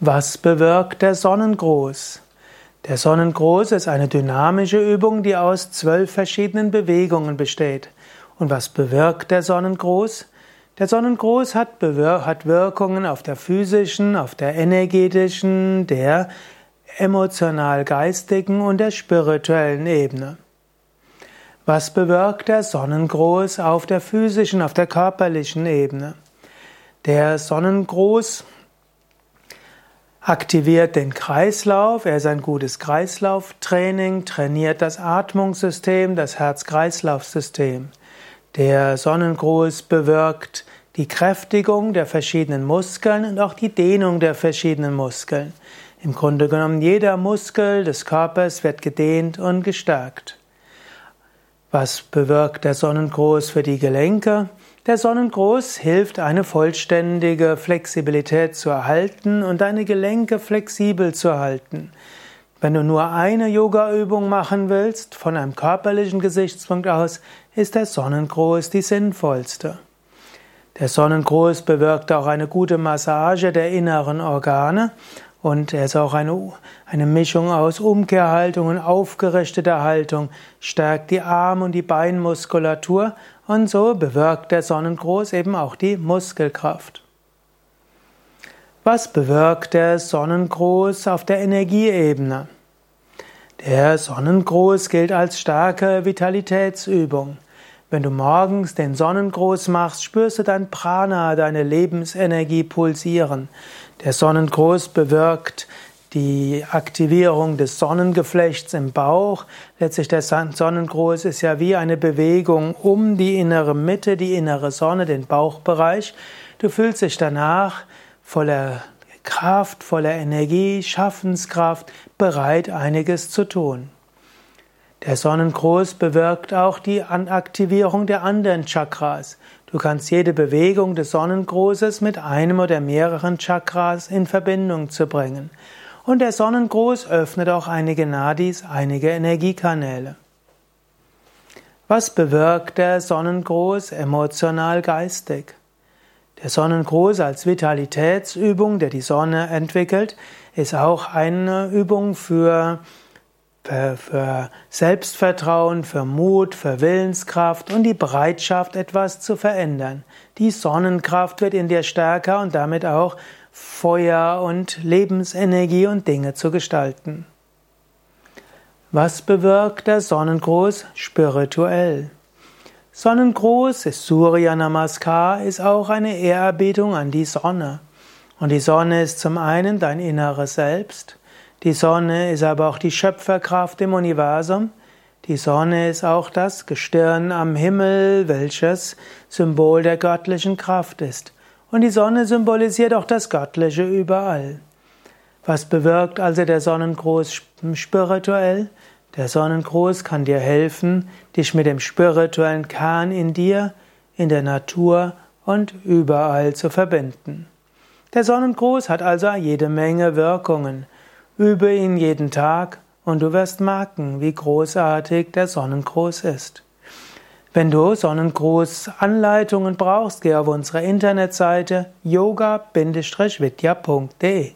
Was bewirkt der Sonnengruß? Der Sonnengruß ist eine dynamische Übung, die aus zwölf verschiedenen Bewegungen besteht. Und was bewirkt der Sonnengruß? Der Sonnengruß hat, hat Wirkungen auf der physischen, auf der energetischen, der emotional-geistigen und der spirituellen Ebene. Was bewirkt der Sonnengruß auf der physischen, auf der körperlichen Ebene? Der Sonnengruß aktiviert den Kreislauf, er ist ein gutes Kreislauftraining, trainiert das Atmungssystem, das Herz-Kreislauf-System. Der Sonnengruß bewirkt die Kräftigung der verschiedenen Muskeln und auch die Dehnung der verschiedenen Muskeln. Im Grunde genommen jeder Muskel des Körpers wird gedehnt und gestärkt. Was bewirkt der Sonnengruß für die Gelenke? Der Sonnengruß hilft, eine vollständige Flexibilität zu erhalten und deine Gelenke flexibel zu halten. Wenn du nur eine Yoga-Übung machen willst, von einem körperlichen Gesichtspunkt aus, ist der Sonnengruß die sinnvollste. Der Sonnengruß bewirkt auch eine gute Massage der inneren Organe und er ist auch eine, eine Mischung aus Umkehrhaltung und aufgerichteter Haltung, stärkt die Arm- und die Beinmuskulatur und so bewirkt der Sonnengruß eben auch die Muskelkraft. Was bewirkt der Sonnengruß auf der Energieebene? Der Sonnengruß gilt als starke Vitalitätsübung. Wenn du morgens den Sonnengruß machst, spürst du dein Prana, deine Lebensenergie pulsieren. Der Sonnengruß bewirkt die Aktivierung des Sonnengeflechts im Bauch. Letztlich der Sonnengruß ist ja wie eine Bewegung um die innere Mitte, die innere Sonne, den Bauchbereich. Du fühlst dich danach voller Kraft, voller Energie, Schaffenskraft, bereit einiges zu tun. Der Sonnengruß bewirkt auch die Aktivierung der anderen Chakras. Du kannst jede Bewegung des Sonnengrußes mit einem oder mehreren Chakras in Verbindung zu bringen. Und der Sonnengruß öffnet auch einige Nadis, einige Energiekanäle. Was bewirkt der Sonnengruß emotional geistig? Der Sonnengruß als Vitalitätsübung, der die Sonne entwickelt, ist auch eine Übung für für Selbstvertrauen, für Mut, für Willenskraft und die Bereitschaft, etwas zu verändern. Die Sonnenkraft wird in dir stärker und damit auch Feuer und Lebensenergie und Dinge zu gestalten. Was bewirkt der Sonnengruß spirituell? Sonnengruß ist Surya Namaskar, ist auch eine Ehrerbietung an die Sonne. Und die Sonne ist zum einen dein inneres Selbst, die Sonne ist aber auch die Schöpferkraft im Universum. Die Sonne ist auch das Gestirn am Himmel, welches Symbol der göttlichen Kraft ist. Und die Sonne symbolisiert auch das Göttliche überall. Was bewirkt also der Sonnengruß spirituell? Der Sonnengruß kann dir helfen, dich mit dem spirituellen Kern in dir, in der Natur und überall zu verbinden. Der Sonnengruß hat also jede Menge Wirkungen. Übe ihn jeden Tag und du wirst merken, wie großartig der Sonnengruß ist. Wenn du Sonnengruß-Anleitungen brauchst, geh auf unsere Internetseite yoga-vidya.de